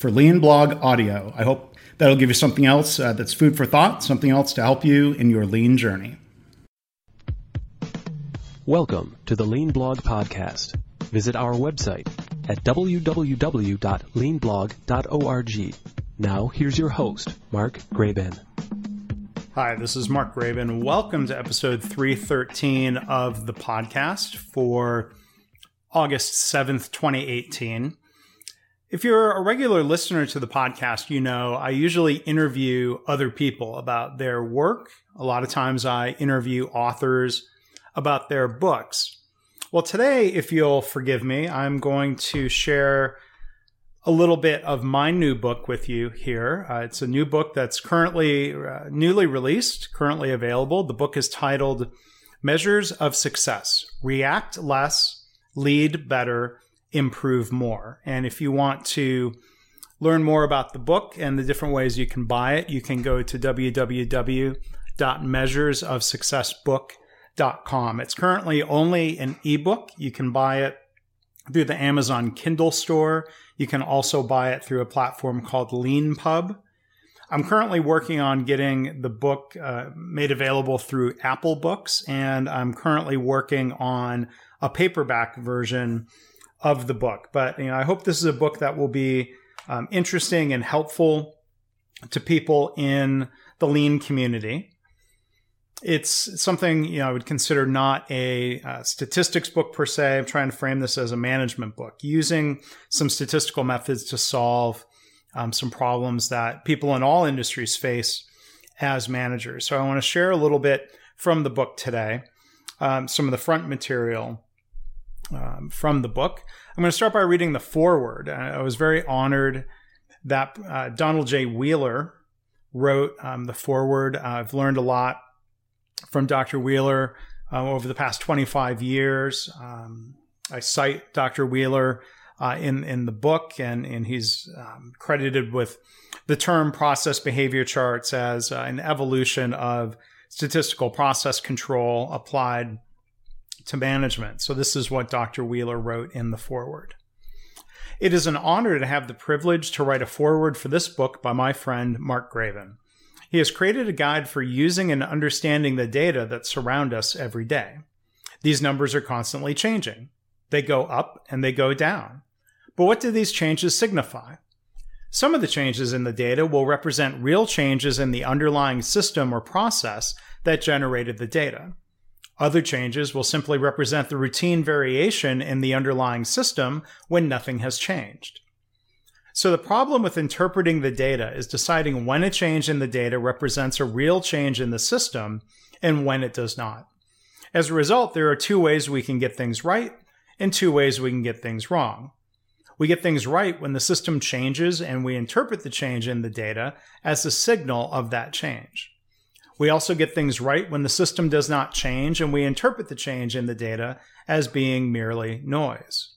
for Lean Blog Audio. I hope that'll give you something else uh, that's food for thought, something else to help you in your lean journey. Welcome to the Lean Blog Podcast. Visit our website at www.leanblog.org. Now, here's your host, Mark Graban. Hi, this is Mark Graban. Welcome to episode 313 of the podcast for August 7th, 2018. If you're a regular listener to the podcast, you know I usually interview other people about their work. A lot of times I interview authors about their books. Well, today, if you'll forgive me, I'm going to share a little bit of my new book with you here. Uh, it's a new book that's currently uh, newly released, currently available. The book is titled Measures of Success React Less, Lead Better, improve more. And if you want to learn more about the book and the different ways you can buy it, you can go to www.measuresofsuccessbook.com. It's currently only an ebook. You can buy it through the Amazon Kindle store. You can also buy it through a platform called LeanPub. I'm currently working on getting the book uh, made available through Apple Books, and I'm currently working on a paperback version of the book. But you know, I hope this is a book that will be um, interesting and helpful to people in the lean community. It's something you know I would consider not a uh, statistics book per se. I'm trying to frame this as a management book, using some statistical methods to solve um, some problems that people in all industries face as managers. So I want to share a little bit from the book today, um, some of the front material um, from the book. I'm going to start by reading the foreword. I was very honored that uh, Donald J. Wheeler wrote um, the foreword. Uh, I've learned a lot from Dr. Wheeler uh, over the past 25 years. Um, I cite Dr. Wheeler uh, in in the book, and and he's um, credited with the term process behavior charts as uh, an evolution of statistical process control applied to management. So, this is what Dr. Wheeler wrote in the foreword. It is an honor to have the privilege to write a foreword for this book by my friend Mark Graban. He has created a guide for using and understanding the data that surround us every day. These numbers are constantly changing. They go up and they go down. But what do these changes signify? Some of the changes in the data will represent real changes in the underlying system or process that generated the data. Other changes will simply represent the routine variation in the underlying system when nothing has changed. So the problem with interpreting the data is deciding when a change in the data represents a real change in the system and when it does not. As a result, there are two ways we can get things right and two ways we can get things wrong. We get things right when the system changes and we interpret the change in the data as a signal of that change. We also get things right when the system does not change and we interpret the change in the data as being merely noise.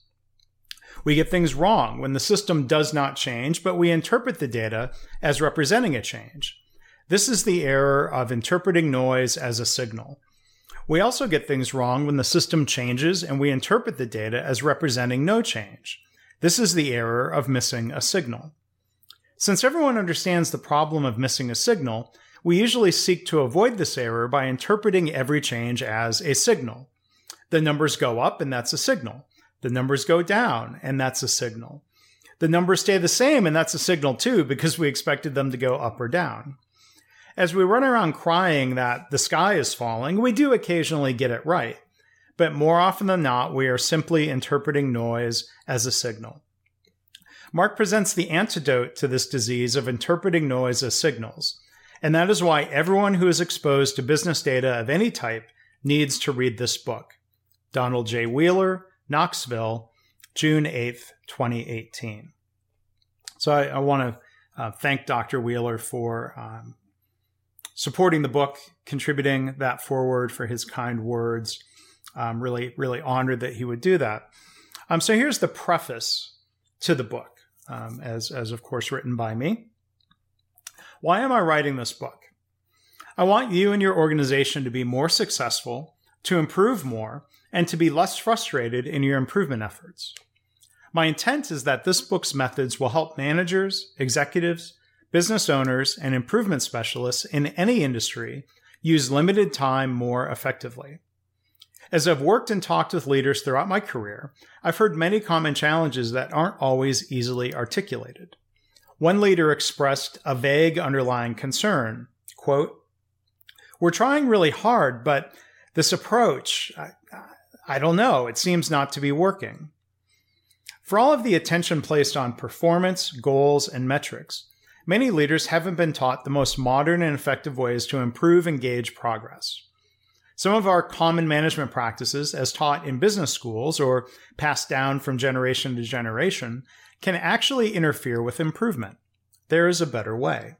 We get things wrong when the system does not change, but we interpret the data as representing a change. This is the error of interpreting noise as a signal. We also get things wrong when the system changes and we interpret the data as representing no change. This is the error of missing a signal. Since everyone understands the problem of missing a signal, we usually seek to avoid this error by interpreting every change as a signal. The numbers go up, and that's a signal. The numbers go down, and that's a signal. The numbers stay the same, and that's a signal too, because we expected them to go up or down. As we run around crying that the sky is falling, we do occasionally get it right. But more often than not, we are simply interpreting noise as a signal. Mark presents the antidote to this disease of interpreting noise as signals. And that is why everyone who is exposed to business data of any type needs to read this book. Donald J. Wheeler, Knoxville, June 8th, 2018. So I, I want to uh, thank Dr. Wheeler for um, supporting the book, contributing that foreword for his kind words. I'm really, really honored that he would do that. Um, so here's the preface to the book, um, as, as of course written by me. Why am I writing this book? I want you and your organization to be more successful, to improve more, and to be less frustrated in your improvement efforts. My intent is that this book's methods will help managers, executives, business owners, and improvement specialists in any industry use limited time more effectively. As I've worked and talked with leaders throughout my career, I've heard many common challenges that aren't always easily articulated. One leader expressed a vague underlying concern. Quote, We're trying really hard, but this approach, I, I don't know, it seems not to be working. For all of the attention placed on performance, goals, and metrics, many leaders haven't been taught the most modern and effective ways to improve and gauge progress. Some of our common management practices, as taught in business schools or passed down from generation to generation, can actually interfere with improvement. There is a better way.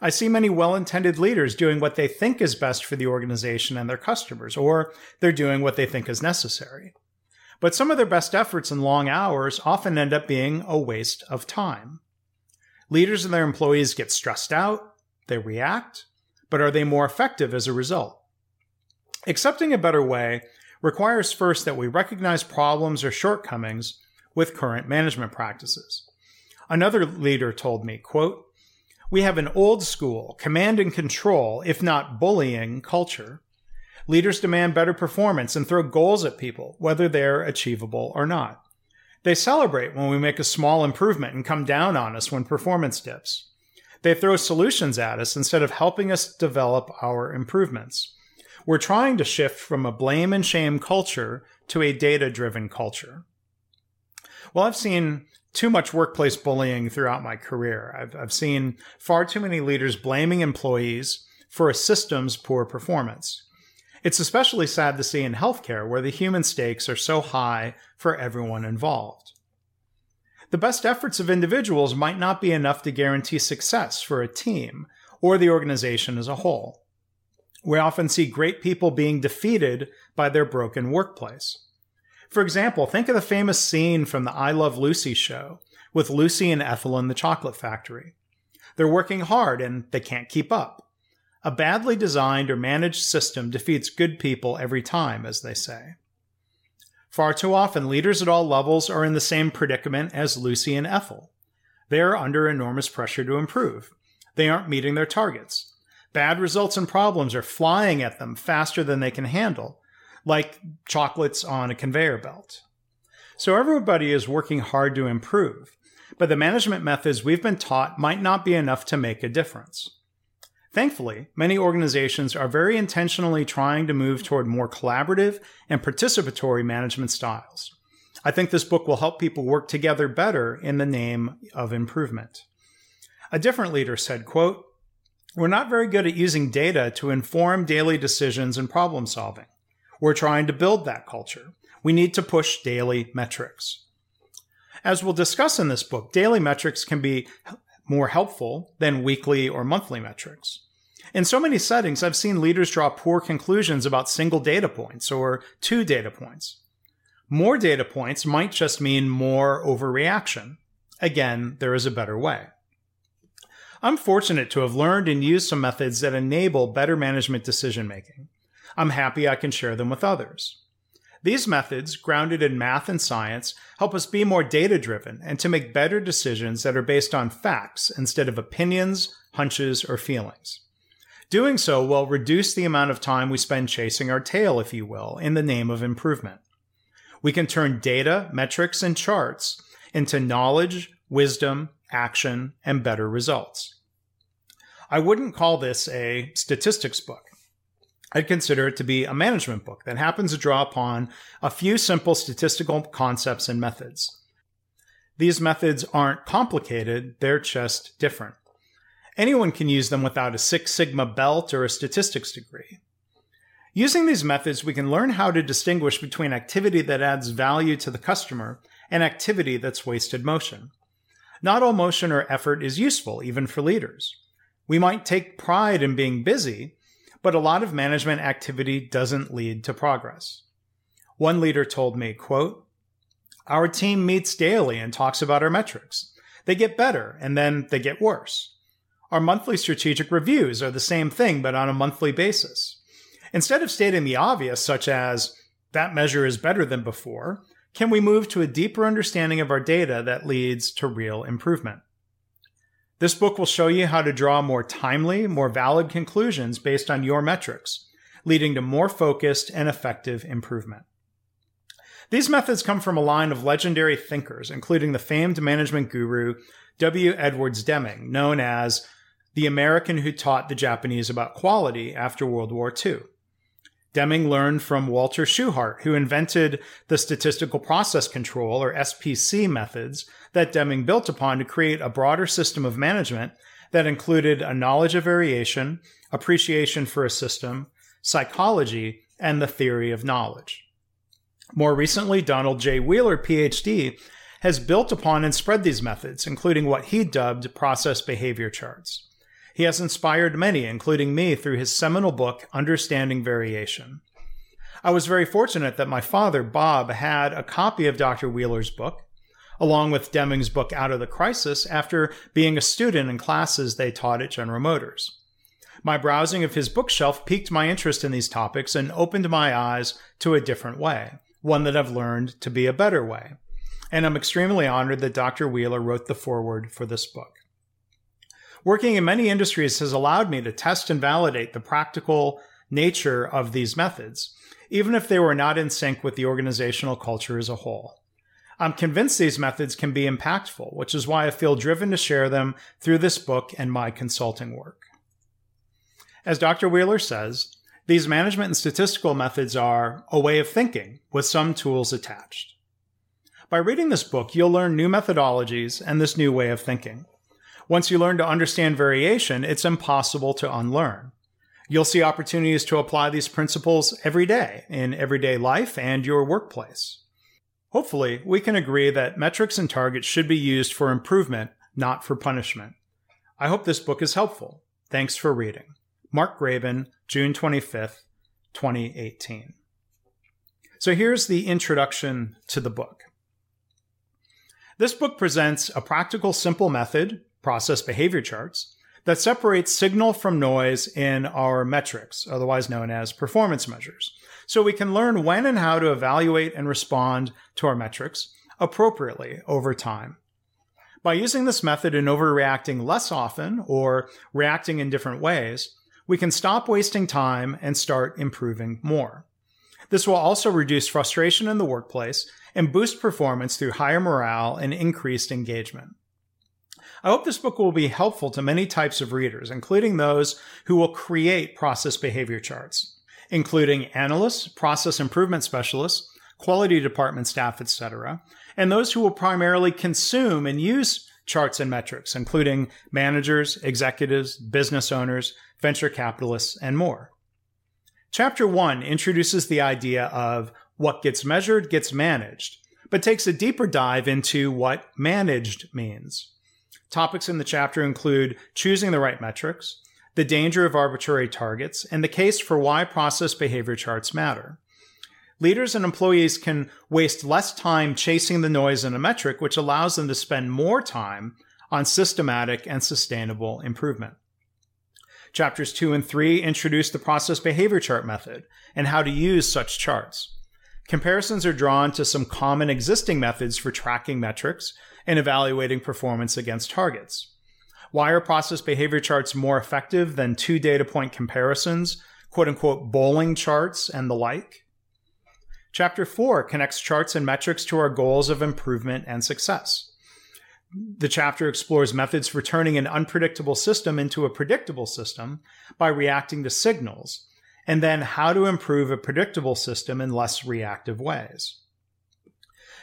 I see many well intended leaders doing what they think is best for the organization and their customers, or they're doing what they think is necessary. But some of their best efforts and long hours often end up being a waste of time. Leaders and their employees get stressed out, they react, but are they more effective as a result? Accepting a better way requires first that we recognize problems or shortcomings with current management practices. Another leader told me, quote, we have an old school command and control, if not bullying culture. Leaders demand better performance and throw goals at people, whether they're achievable or not. They celebrate when we make a small improvement and come down on us when performance dips. They throw solutions at us instead of helping us develop our improvements. We're trying to shift from a blame and shame culture to a data driven culture. Well, I've seen too much workplace bullying throughout my career. I've, I've seen far too many leaders blaming employees for a system's poor performance. It's especially sad to see in healthcare where the human stakes are so high for everyone involved. The best efforts of individuals might not be enough to guarantee success for a team or the organization as a whole. We often see great people being defeated by their broken workplace. For example, think of the famous scene from the I Love Lucy show with Lucy and Ethel in the chocolate factory. They're working hard and they can't keep up. A badly designed or managed system defeats good people every time, as they say. Far too often, leaders at all levels are in the same predicament as Lucy and Ethel. They are under enormous pressure to improve. They aren't meeting their targets. Bad results and problems are flying at them faster than they can handle, like chocolates on a conveyor belt. So everybody is working hard to improve, but the management methods we've been taught might not be enough to make a difference. Thankfully, many organizations are very intentionally trying to move toward more collaborative and participatory management styles. I think this book will help people work together better in the name of improvement. A different leader said, quote, We're not very good at using data to inform daily decisions and problem solving. We're trying to build that culture. We need to push daily metrics. As we'll discuss in this book, daily metrics can be more helpful than weekly or monthly metrics. In so many settings, I've seen leaders draw poor conclusions about single data points or two data points. More data points might just mean more overreaction. Again, there is a better way. I'm fortunate to have learned and used some methods that enable better management decision making. I'm happy I can share them with others. These methods, grounded in math and science, help us be more data driven and to make better decisions that are based on facts instead of opinions, hunches, or feelings. Doing so will reduce the amount of time we spend chasing our tail, if you will, in the name of improvement. We can turn data, metrics, and charts into knowledge, wisdom, action, and better results. I wouldn't call this a statistics book. I'd consider it to be a management book that happens to draw upon a few simple statistical concepts and methods. These methods aren't complicated, they're just different. Anyone can use them without a Six Sigma belt or a statistics degree. Using these methods, we can learn how to distinguish between activity that adds value to the customer and activity that's wasted motion. Not all motion or effort is useful, even for leaders. We might take pride in being busy, but a lot of management activity doesn't lead to progress. One leader told me, quote, Our team meets daily and talks about our metrics. They get better and then they get worse. Our monthly strategic reviews are the same thing, but on a monthly basis. Instead of stating the obvious, such as, that measure is better than before, can we move to a deeper understanding of our data that leads to real improvement? This book will show you how to draw more timely, more valid conclusions based on your metrics, leading to more focused and effective improvement. These methods come from a line of legendary thinkers, including the famed management guru W. Edwards Deming, known as the American who taught the Japanese about quality after World War II. Deming learned from Walter Shewhart, who invented the statistical process control or SPC methods that Deming built upon to create a broader system of management that included a knowledge of variation, appreciation for a system, psychology, and the theory of knowledge. More recently, Donald J. Wheeler, PhD, has built upon and spread these methods, including what he dubbed process behavior charts. He has inspired many, including me, through his seminal book, Understanding Variation. I was very fortunate that my father, Bob, had a copy of Dr. Wheeler's book, along with Deming's book Out of the Crisis, after being a student in classes they taught at General Motors. My browsing of his bookshelf piqued my interest in these topics and opened my eyes to a different way, one that I've learned to be a better way. And I'm extremely honored that Dr. Wheeler wrote the foreword for this book. Working in many industries has allowed me to test and validate the practical nature of these methods, even if they were not in sync with the organizational culture as a whole. I'm convinced these methods can be impactful, which is why I feel driven to share them through this book and my consulting work. As Dr. Wheeler says, these management and statistical methods are a way of thinking with some tools attached. By reading this book, you'll learn new methodologies and this new way of thinking. Once you learn to understand variation, it's impossible to unlearn. You'll see opportunities to apply these principles every day in everyday life and your workplace. Hopefully, we can agree that metrics and targets should be used for improvement, not for punishment. I hope this book is helpful. Thanks for reading. Mark Graban, June 25th, 2018. So here's the introduction to the book. This book presents a practical, simple method process behavior charts that separates signal from noise in our metrics, otherwise known as performance measures. So we can learn when and how to evaluate and respond to our metrics appropriately over time. By using this method and overreacting less often or reacting in different ways, we can stop wasting time and start improving more. This will also reduce frustration in the workplace and boost performance through higher morale and increased engagement. I hope this book will be helpful to many types of readers, including those who will create process behavior charts, including analysts, process improvement specialists, quality department staff, etc., and those who will primarily consume and use charts and metrics, including managers, executives, business owners, venture capitalists, and more. Chapter 1 introduces the idea of what gets measured gets managed, but takes a deeper dive into what managed means. Topics in the chapter include choosing the right metrics, the danger of arbitrary targets, and the case for why process behavior charts matter. Leaders and employees can waste less time chasing the noise in a metric, which allows them to spend more time on systematic and sustainable improvement. Chapters 2 and 3 introduce the process behavior chart method and how to use such charts. Comparisons are drawn to some common existing methods for tracking metrics and evaluating performance against targets. Why are process behavior charts more effective than two data point comparisons, quote unquote bowling charts, and the like? Chapter 4 connects charts and metrics to our goals of improvement and success. The chapter explores methods for turning an unpredictable system into a predictable system by reacting to signals, and then how to improve a predictable system in less reactive ways.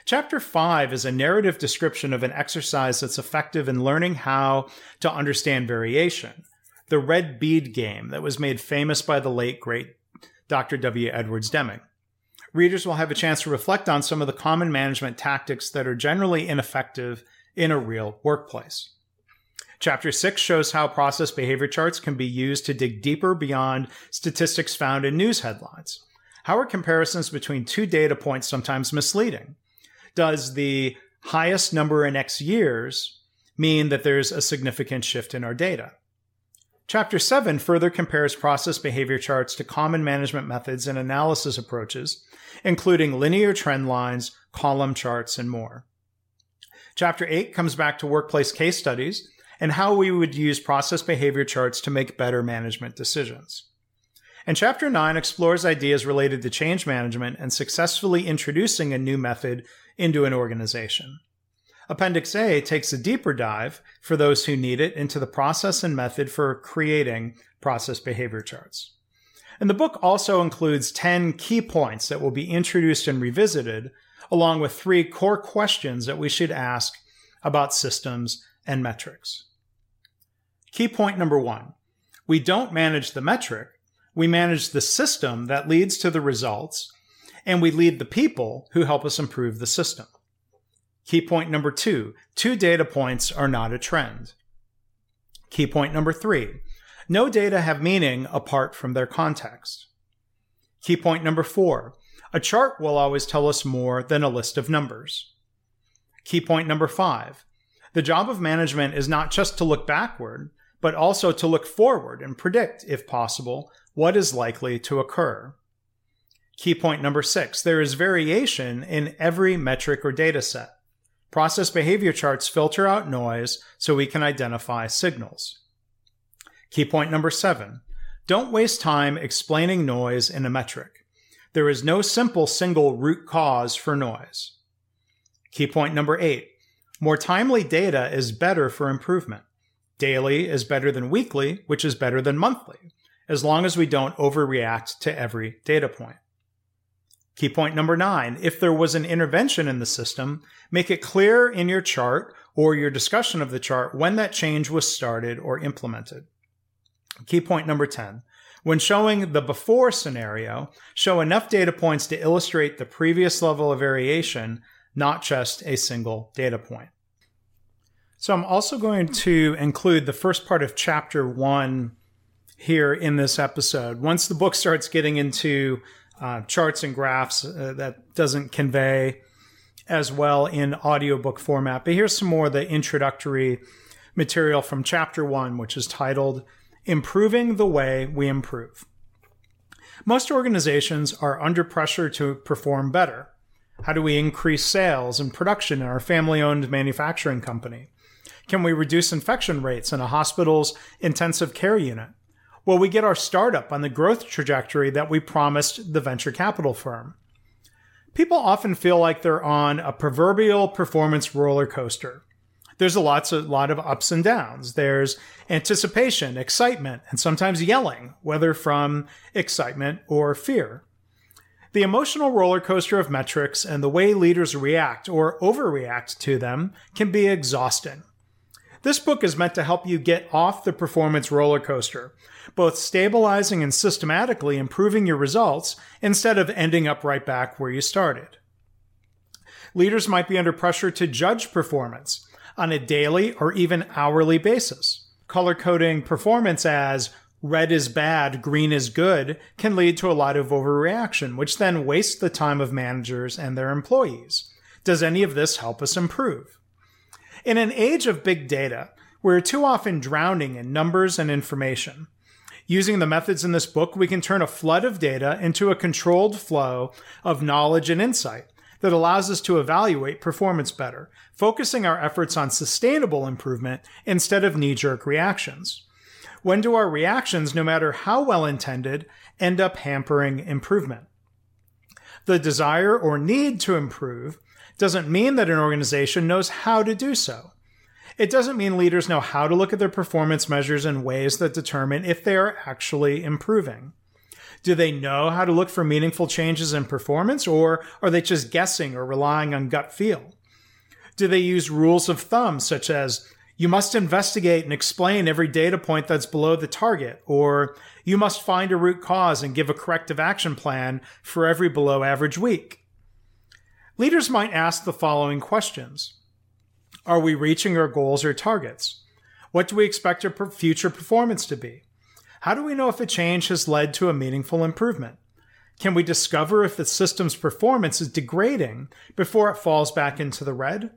Chapter 5 is a narrative description of an exercise that's effective in learning how to understand variation, the red bead game that was made famous by the late great Dr. W. Edwards Deming. Readers will have a chance to reflect on some of the common management tactics that are generally ineffective in a real workplace. Chapter 6 shows how process behavior charts can be used to dig deeper beyond statistics found in news headlines. How are comparisons between two data points sometimes misleading? Does the highest number in X years mean that there's a significant shift in our data? Chapter 7 further compares process behavior charts to common management methods and analysis approaches, including linear trend lines, column charts, and more. Chapter 8 comes back to workplace case studies and how we would use process behavior charts to make better management decisions. And Chapter 9 explores ideas related to change management and successfully introducing a new method into an organization. Appendix A takes a deeper dive for those who need it into the process and method for creating process behavior charts. And the book also includes 10 key points that will be introduced and revisited, along with three core questions that we should ask about systems and metrics. Key point number one we don't manage the metric, we manage the system that leads to the results, and we lead the people who help us improve the system. Key point number two two data points are not a trend. Key point number three no data have meaning apart from their context. Key point number four a chart will always tell us more than a list of numbers. Key point number five the job of management is not just to look backward, but also to look forward and predict, if possible, what is likely to occur. Key point number six there is variation in every metric or data set. Process behavior charts filter out noise so we can identify signals. Key point number seven don't waste time explaining noise in a metric. There is no simple single root cause for noise. Key point number eight more timely data is better for improvement. Daily is better than weekly, which is better than monthly, as long as we don't overreact to every data point. Key point number nine if there was an intervention in the system, make it clear in your chart or your discussion of the chart when that change was started or implemented. Key point number 10 when showing the before scenario, show enough data points to illustrate the previous level of variation, not just a single data point. So I'm also going to include the first part of chapter one here in this episode. Once the book starts getting into uh, charts and graphs uh, that doesn't convey as well in audiobook format. But here's some more of the introductory material from chapter one, which is titled Improving the Way We Improve. Most organizations are under pressure to perform better. How do we increase sales and production in our family owned manufacturing company? Can we reduce infection rates in a hospital's intensive care unit? Will we get our startup on the growth trajectory that we promised the venture capital firm? People often feel like they're on a proverbial performance roller coaster. There's a lots of lot of ups and downs. There's anticipation, excitement, and sometimes yelling, whether from excitement or fear. The emotional roller coaster of metrics and the way leaders react or overreact to them can be exhausting. This book is meant to help you get off the performance roller coaster both stabilizing and systematically improving your results instead of ending up right back where you started. Leaders might be under pressure to judge performance on a daily or even hourly basis. Color coding performance as red is bad, green is good can lead to a lot of overreaction, which then wastes the time of managers and their employees. Does any of this help us improve? In an age of big data, we're too often drowning in numbers and information. Using the methods in this book, we can turn a flood of data into a controlled flow of knowledge and insight that allows us to evaluate performance better, focusing our efforts on sustainable improvement instead of knee jerk reactions. When do our reactions, no matter how well intended, end up hampering improvement? The desire or need to improve doesn't mean that an organization knows how to do so. It doesn't mean leaders know how to look at their performance measures in ways that determine if they are actually improving. Do they know how to look for meaningful changes in performance, or are they just guessing or relying on gut feel? Do they use rules of thumb, such as you must investigate and explain every data point that's below the target, or you must find a root cause and give a corrective action plan for every below average week? Leaders might ask the following questions Are we reaching our goals or targets? What do we expect our future performance to be? How do we know if a change has led to a meaningful improvement? Can we discover if the system's performance is degrading before it falls back into the red?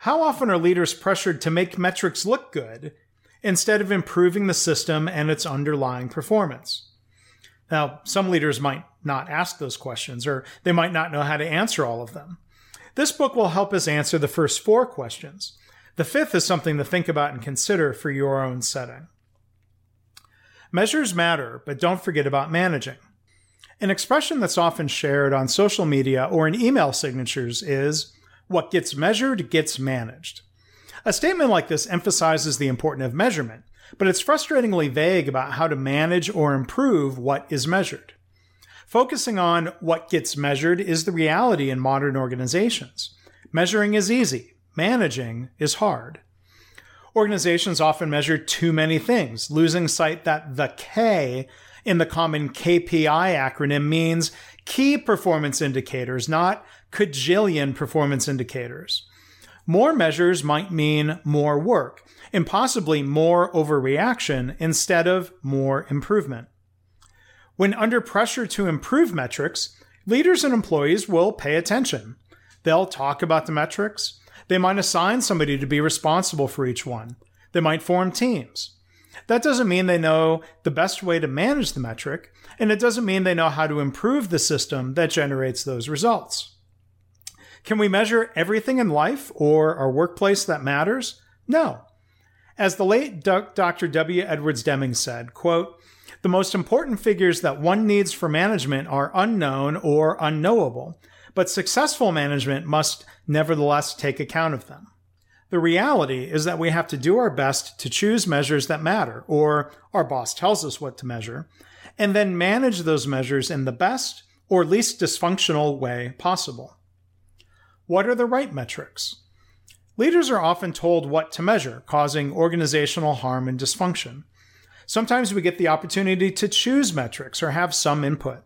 How often are leaders pressured to make metrics look good instead of improving the system and its underlying performance? Now, some leaders might not ask those questions or they might not know how to answer all of them. This book will help us answer the first four questions. The fifth is something to think about and consider for your own setting. Measures matter, but don't forget about managing. An expression that's often shared on social media or in email signatures is what gets measured gets managed. A statement like this emphasizes the importance of measurement, but it's frustratingly vague about how to manage or improve what is measured. Focusing on what gets measured is the reality in modern organizations. Measuring is easy, managing is hard. Organizations often measure too many things, losing sight that the K in the common KPI acronym means key performance indicators, not cajillion performance indicators. More measures might mean more work and possibly more overreaction instead of more improvement. When under pressure to improve metrics, leaders and employees will pay attention. They'll talk about the metrics, they might assign somebody to be responsible for each one. They might form teams. That doesn't mean they know the best way to manage the metric, and it doesn't mean they know how to improve the system that generates those results. Can we measure everything in life or our workplace that matters? No. As the late Dr. W. Edwards Deming said, quote, the most important figures that one needs for management are unknown or unknowable, but successful management must nevertheless take account of them. The reality is that we have to do our best to choose measures that matter, or our boss tells us what to measure, and then manage those measures in the best or least dysfunctional way possible. What are the right metrics? Leaders are often told what to measure, causing organizational harm and dysfunction. Sometimes we get the opportunity to choose metrics or have some input.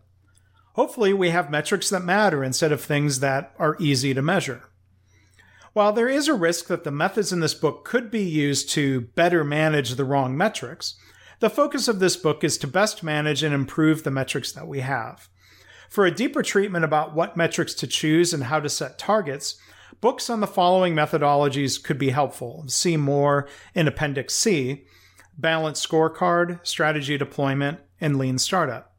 Hopefully, we have metrics that matter instead of things that are easy to measure. While there is a risk that the methods in this book could be used to better manage the wrong metrics, the focus of this book is to best manage and improve the metrics that we have. For a deeper treatment about what metrics to choose and how to set targets, books on the following methodologies could be helpful. See more in Appendix C Balanced Scorecard, Strategy Deployment, and Lean Startup.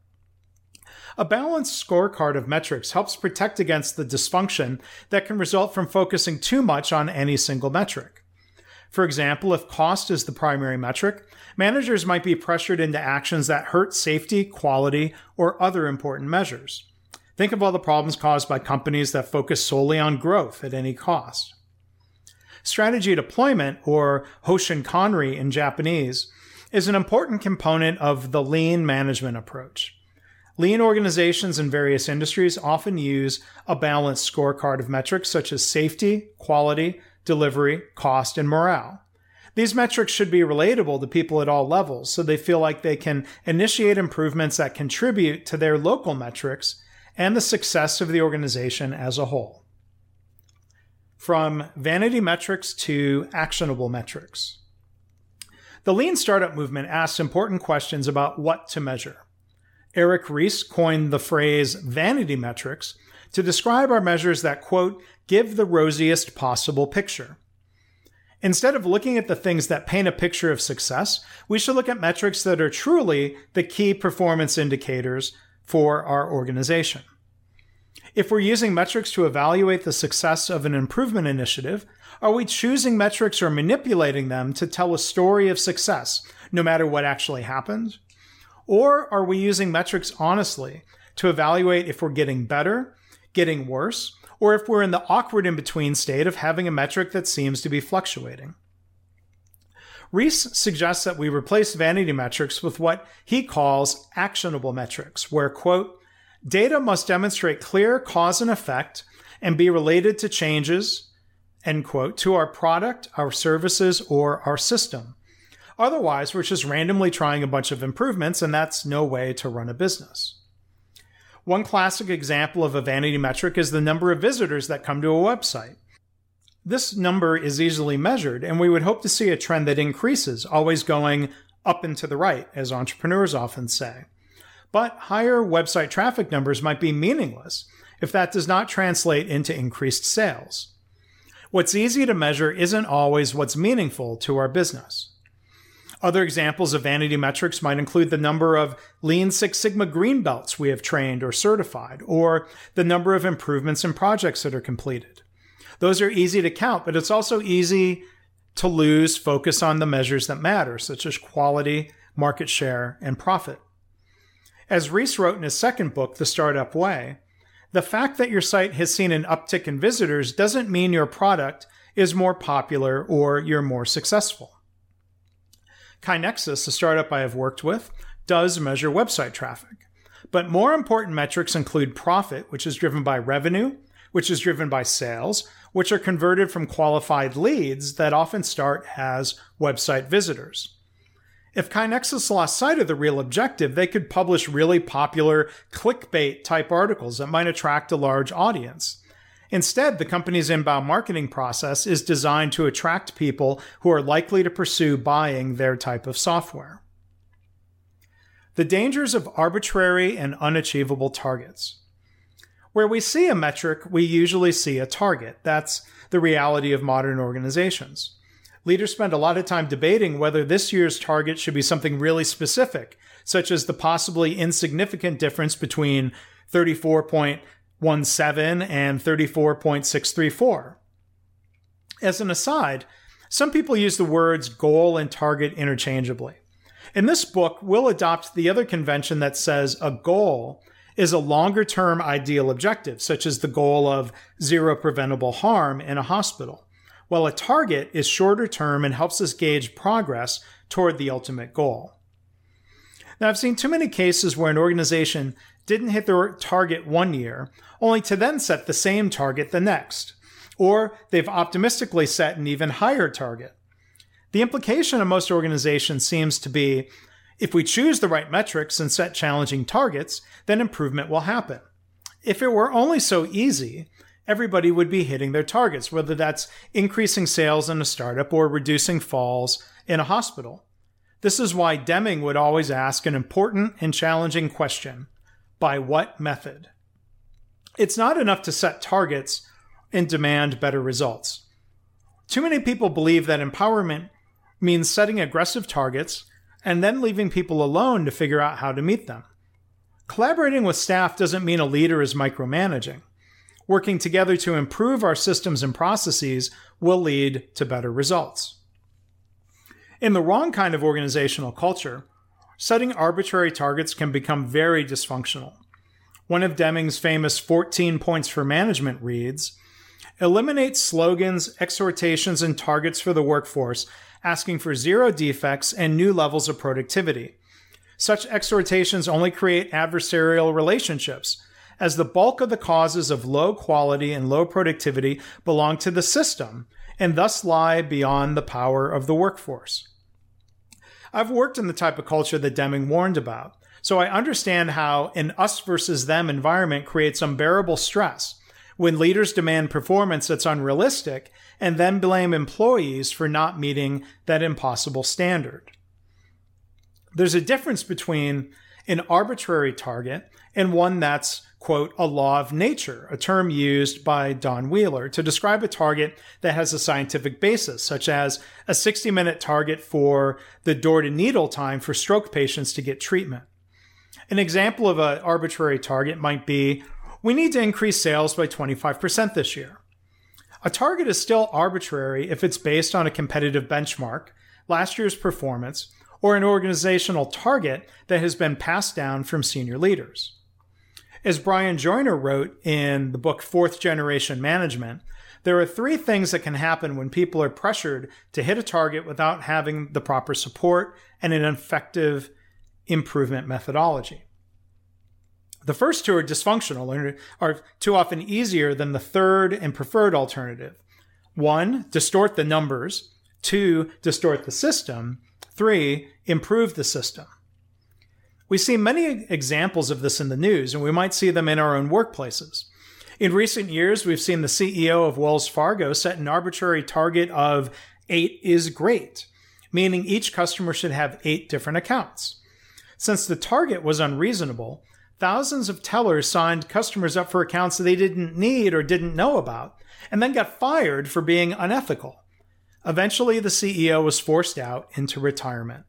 A balanced scorecard of metrics helps protect against the dysfunction that can result from focusing too much on any single metric. For example, if cost is the primary metric, managers might be pressured into actions that hurt safety, quality, or other important measures. Think of all the problems caused by companies that focus solely on growth at any cost. Strategy deployment, or Hoshin Kanri in Japanese, is an important component of the lean management approach. Lean organizations in various industries often use a balanced scorecard of metrics such as safety, quality, delivery, cost, and morale. These metrics should be relatable to people at all levels so they feel like they can initiate improvements that contribute to their local metrics and the success of the organization as a whole. From vanity metrics to actionable metrics. The lean startup movement asks important questions about what to measure. Eric Ries coined the phrase vanity metrics to describe our measures that, quote, give the rosiest possible picture. Instead of looking at the things that paint a picture of success, we should look at metrics that are truly the key performance indicators for our organization. If we're using metrics to evaluate the success of an improvement initiative, are we choosing metrics or manipulating them to tell a story of success, no matter what actually happened? Or are we using metrics honestly to evaluate if we're getting better, getting worse, or if we're in the awkward in between state of having a metric that seems to be fluctuating? Ries suggests that we replace vanity metrics with what he calls actionable metrics, where, quote, data must demonstrate clear cause and effect and be related to changes, end quote, to our product, our services, or our system. Otherwise, we're just randomly trying a bunch of improvements, and that's no way to run a business. One classic example of a vanity metric is the number of visitors that come to a website. This number is easily measured, and we would hope to see a trend that increases, always going up and to the right, as entrepreneurs often say. But higher website traffic numbers might be meaningless if that does not translate into increased sales. What's easy to measure isn't always what's meaningful to our business. Other examples of vanity metrics might include the number of Lean Six Sigma green belts we have trained or certified, or the number of improvements in projects that are completed. Those are easy to count, but it's also easy to lose focus on the measures that matter, such as quality, market share, and profit. As Ries wrote in his second book, The Startup Way, the fact that your site has seen an uptick in visitors doesn't mean your product is more popular or you're more successful. KaiNexus, a startup I have worked with, does measure website traffic. But more important metrics include profit, which is driven by revenue, which is driven by sales, which are converted from qualified leads that often start as website visitors. If KaiNexus lost sight of the real objective, they could publish really popular clickbait type articles that might attract a large audience. Instead, the company's inbound marketing process is designed to attract people who are likely to pursue buying their type of software. The dangers of arbitrary and unachievable targets. Where we see a metric, we usually see a target. That's the reality of modern organizations. Leaders spend a lot of time debating whether this year's target should be something really specific, such as the possibly insignificant difference between 34.17 and 34.634. As an aside, some people use the words goal and target interchangeably. In this book, we'll adopt the other convention that says a goal is a longer term ideal objective, such as the goal of zero preventable harm in a hospital while a target is shorter term and helps us gauge progress toward the ultimate goal. Now, I've seen too many cases where an organization didn't hit their target one year, only to then set the same target the next, or they've optimistically set an even higher target. The implication of most organizations seems to be if we choose the right metrics and set challenging targets, then improvement will happen. If it were only so easy, everybody would be hitting their targets, whether that's increasing sales in a startup or reducing falls in a hospital. This is why Deming would always ask an important and challenging question by what method? It's not enough to set targets and demand better results. Too many people believe that empowerment means setting aggressive targets and then leaving people alone to figure out how to meet them. Collaborating with staff doesn't mean a leader is micromanaging working together to improve our systems and processes will lead to better results. In the wrong kind of organizational culture, setting arbitrary targets can become very dysfunctional. One of Deming's famous 14 points for management reads Eliminate slogans, exhortations, and targets for the workforce asking for zero defects and new levels of productivity. Such exhortations only create adversarial relationships as the bulk of the causes of low quality and low productivity belong to the system and thus lie beyond the power of the workforce. I've worked in the type of culture that Deming warned about, so I understand how an us versus them environment creates unbearable stress when leaders demand performance that's unrealistic and then blame employees for not meeting that impossible standard. There's a difference between an arbitrary target and one that's quote, a law of nature, a term used by Don Wheeler to describe a target that has a scientific basis, such as a 60 minute target for the door to needle time for stroke patients to get treatment. An example of an arbitrary target might be we need to increase sales by 25% this year. A target is still arbitrary if it's based on a competitive benchmark, last year's performance, or an organizational target that has been passed down from senior leaders. As Brian Joiner wrote in the book Fourth Generation Management, There are three things that can happen when people are pressured to hit a target without having the proper support and an effective improvement methodology. The first two are dysfunctional and are too often easier than the third and preferred alternative. One, distort the numbers. Two, distort the system. Three, improve the system. We see many examples of this in the news, and we might see them in our own workplaces. In recent years, we've seen the CEO of Wells Fargo set an arbitrary target of eight is great, meaning each customer should have eight different accounts. Since the target was unreasonable, thousands of tellers signed customers up for accounts they didn't need or didn't know about, and then got fired for being unethical. Eventually, the CEO was forced out into retirement.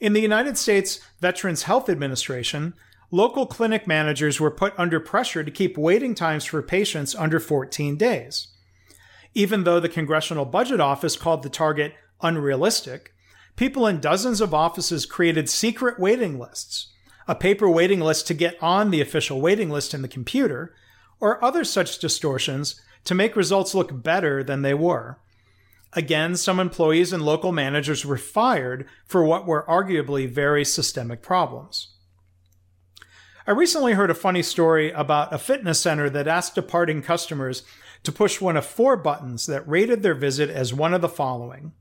In the United States Veterans Health Administration, local clinic managers were put under pressure to keep waiting times for patients under 14 days. Even though the Congressional Budget Office called the target unrealistic, people in dozens of offices created secret waiting lists, a paper waiting list to get on the official waiting list in the computer, or other such distortions to make results look better than they were. Again, some employees and local managers were fired for what were arguably very systemic problems. I recently heard a funny story about a fitness center that asked departing customers to push one of four buttons that rated their visit as one of the following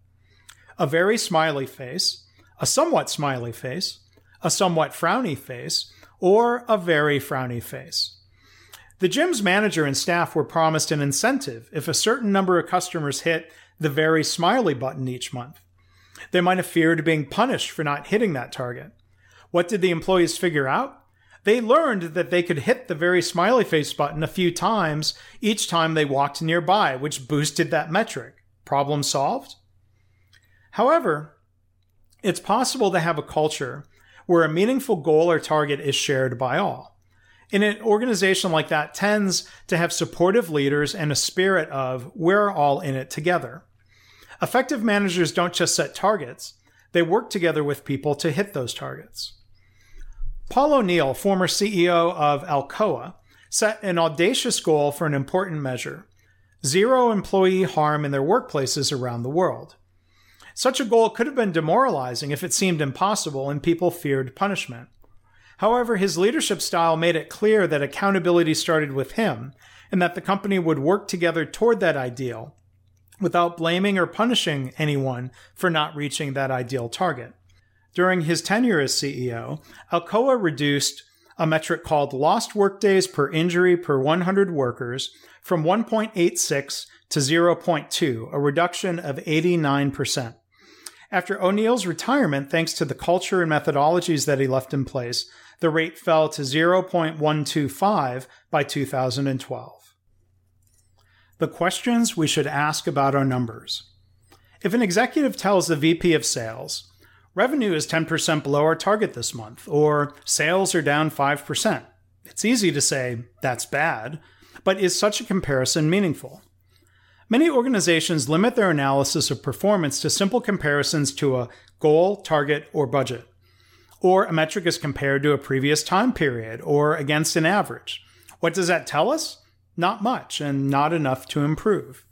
a very smiley face, a somewhat smiley face, a somewhat frowny face, or a very frowny face. The gym's manager and staff were promised an incentive if a certain number of customers hit the very smiley button each month. They might have feared being punished for not hitting that target. What did the employees figure out? They learned that they could hit the very smiley face button a few times each time they walked nearby, which boosted that metric. Problem solved? However, it's possible to have a culture where a meaningful goal or target is shared by all. In an organization like that tends to have supportive leaders and a spirit of we're all in it together. Effective managers don't just set targets, they work together with people to hit those targets. Paul O'Neill, former CEO of Alcoa, set an audacious goal for an important measure zero employee harm in their workplaces around the world. Such a goal could have been demoralizing if it seemed impossible and people feared punishment. However, his leadership style made it clear that accountability started with him and that the company would work together toward that ideal without blaming or punishing anyone for not reaching that ideal target. During his tenure as CEO, Alcoa reduced a metric called lost workdays per injury per 100 workers from 1.86 to 0.2, a reduction of 89%. After O'Neill's retirement, thanks to the culture and methodologies that he left in place, the rate fell to 0.125 by 2012 the questions we should ask about our numbers. If an executive tells the VP of sales, revenue is 10% below our target this month, or sales are down 5%, it's easy to say, that's bad, but is such a comparison meaningful? Many organizations limit their analysis of performance to simple comparisons to a goal, target, or budget. Or a metric is compared to a previous time period or against an average. What does that tell us? Not much, and not enough to improve.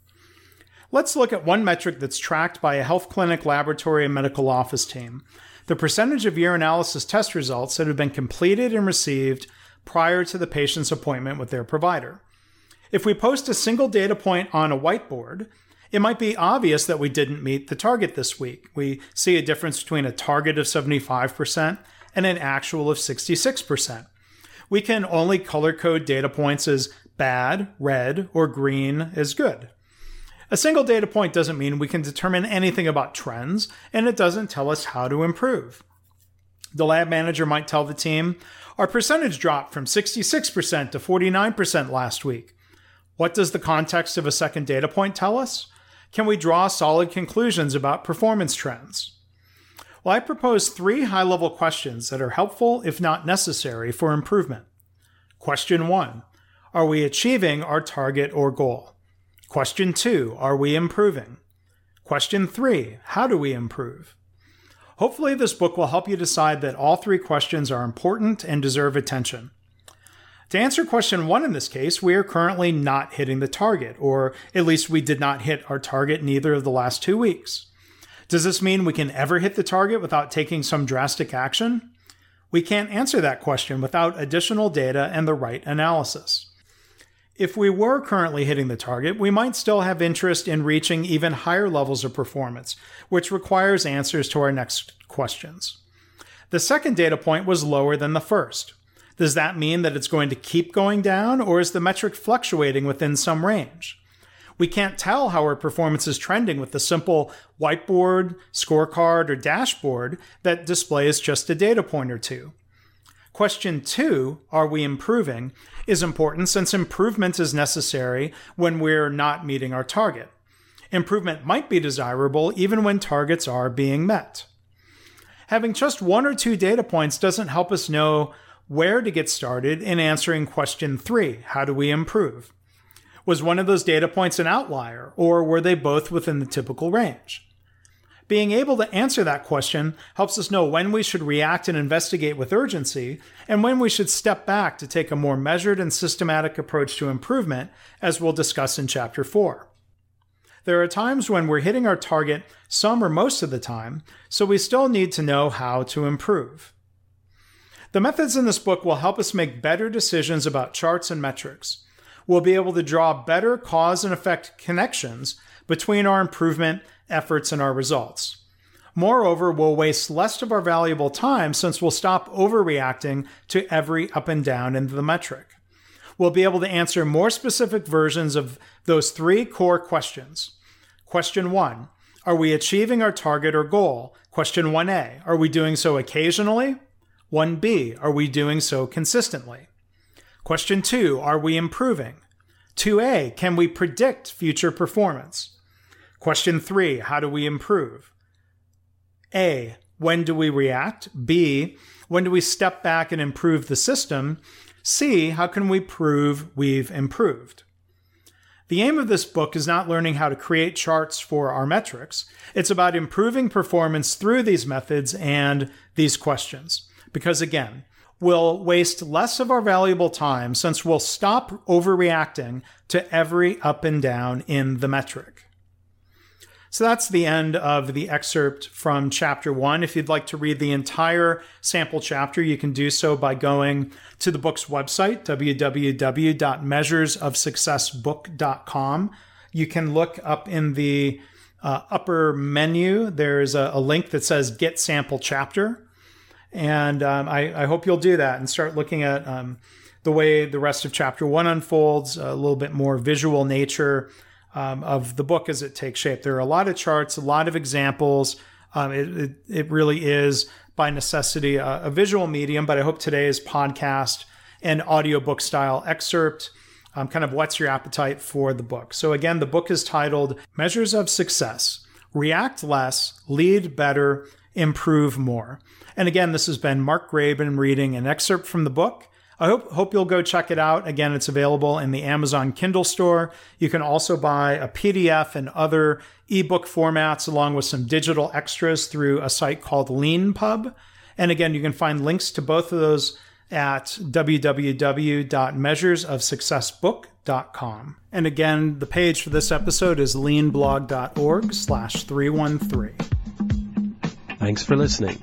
Let's look at one metric that's tracked by a health clinic, laboratory, and medical office team the percentage of urinalysis test results that have been completed and received prior to the patient's appointment with their provider. If we post a single data point on a whiteboard, it might be obvious that we didn't meet the target this week. We see a difference between a target of 75% and an actual of 66%. We can only color code data points as bad, red, or green is good. A single data point doesn't mean we can determine anything about trends, and it doesn't tell us how to improve. The lab manager might tell the team, our percentage dropped from 66% to 49% last week. What does the context of a second data point tell us? Can we draw solid conclusions about performance trends? Well, I propose three high level questions that are helpful, if not necessary, for improvement. Question one are we achieving our target or goal? Question two, are we improving? Question three, how do we improve? Hopefully, this book will help you decide that all three questions are important and deserve attention. To answer question one in this case, we are currently not hitting the target, or at least we did not hit our target in either of the last two weeks. Does this mean we can ever hit the target without taking some drastic action? We can't answer that question without additional data and the right analysis. If we were currently hitting the target, we might still have interest in reaching even higher levels of performance, which requires answers to our next questions. The second data point was lower than the first. Does that mean that it's going to keep going down, or is the metric fluctuating within some range? We can't tell how our performance is trending with the simple whiteboard, scorecard, or dashboard that displays just a data point or two. Question two, are we improving, is important since improvement is necessary when we're not meeting our target. Improvement might be desirable even when targets are being met. Having just one or two data points doesn't help us know where to get started in answering question three how do we improve? Was one of those data points an outlier, or were they both within the typical range? Being able to answer that question helps us know when we should react and investigate with urgency, and when we should step back to take a more measured and systematic approach to improvement, as we'll discuss in Chapter 4. There are times when we're hitting our target some or most of the time, so we still need to know how to improve. The methods in this book will help us make better decisions about charts and metrics we'll be able to draw better cause and effect connections between our improvement efforts and our results. Moreover, we'll waste less of our valuable time since we'll stop overreacting to every up and down in the metric. We'll be able to answer more specific versions of those three core questions. Question one Are we achieving our target or goal? Question 1a Are we doing so occasionally? 1b Are we doing so consistently? Question two, are we improving? 2a, can we predict future performance? Question three, how do we improve? A, when do we react? B, when do we step back and improve the system? C, how can we prove we've improved? The aim of this book is not learning how to create charts for our metrics. It's about improving performance through these methods and these questions. Because again, we'll waste less of our valuable time since we'll stop overreacting to every up and down in the metric. So that's the end of the excerpt from chapter one. If you'd like to read the entire sample chapter, you can do so by going to the book's website, www.measuresofsuccessbook.com. You can look up in the uh, upper menu, there's a, a link that says Get Sample Chapter. And um, I, I, hope you'll do that and start looking at um, the way the rest of chapter one unfolds, a little bit more visual nature um, of the book as it takes shape. There are a lot of charts, a lot of examples. Um, it, it, it, really is, by necessity, a, a, visual medium, but I hope today's podcast and audiobook style excerpt um, kind of whets your appetite for the book. So, again, the book is titled Measures of Success React Less, Lead Better, Improve More. And again, this has been Mark Graban reading an excerpt from the book. I hope, hope you'll go check it out. Again, it's available in the Amazon Kindle store. You can also buy a PDF and other ebook formats along with some digital extras through a site called LeanPub. And again, you can find links to both of those at www.measuresofsuccessbook.com. And again, the page for this episode is leanblog.org slash 313. Thanks for listening.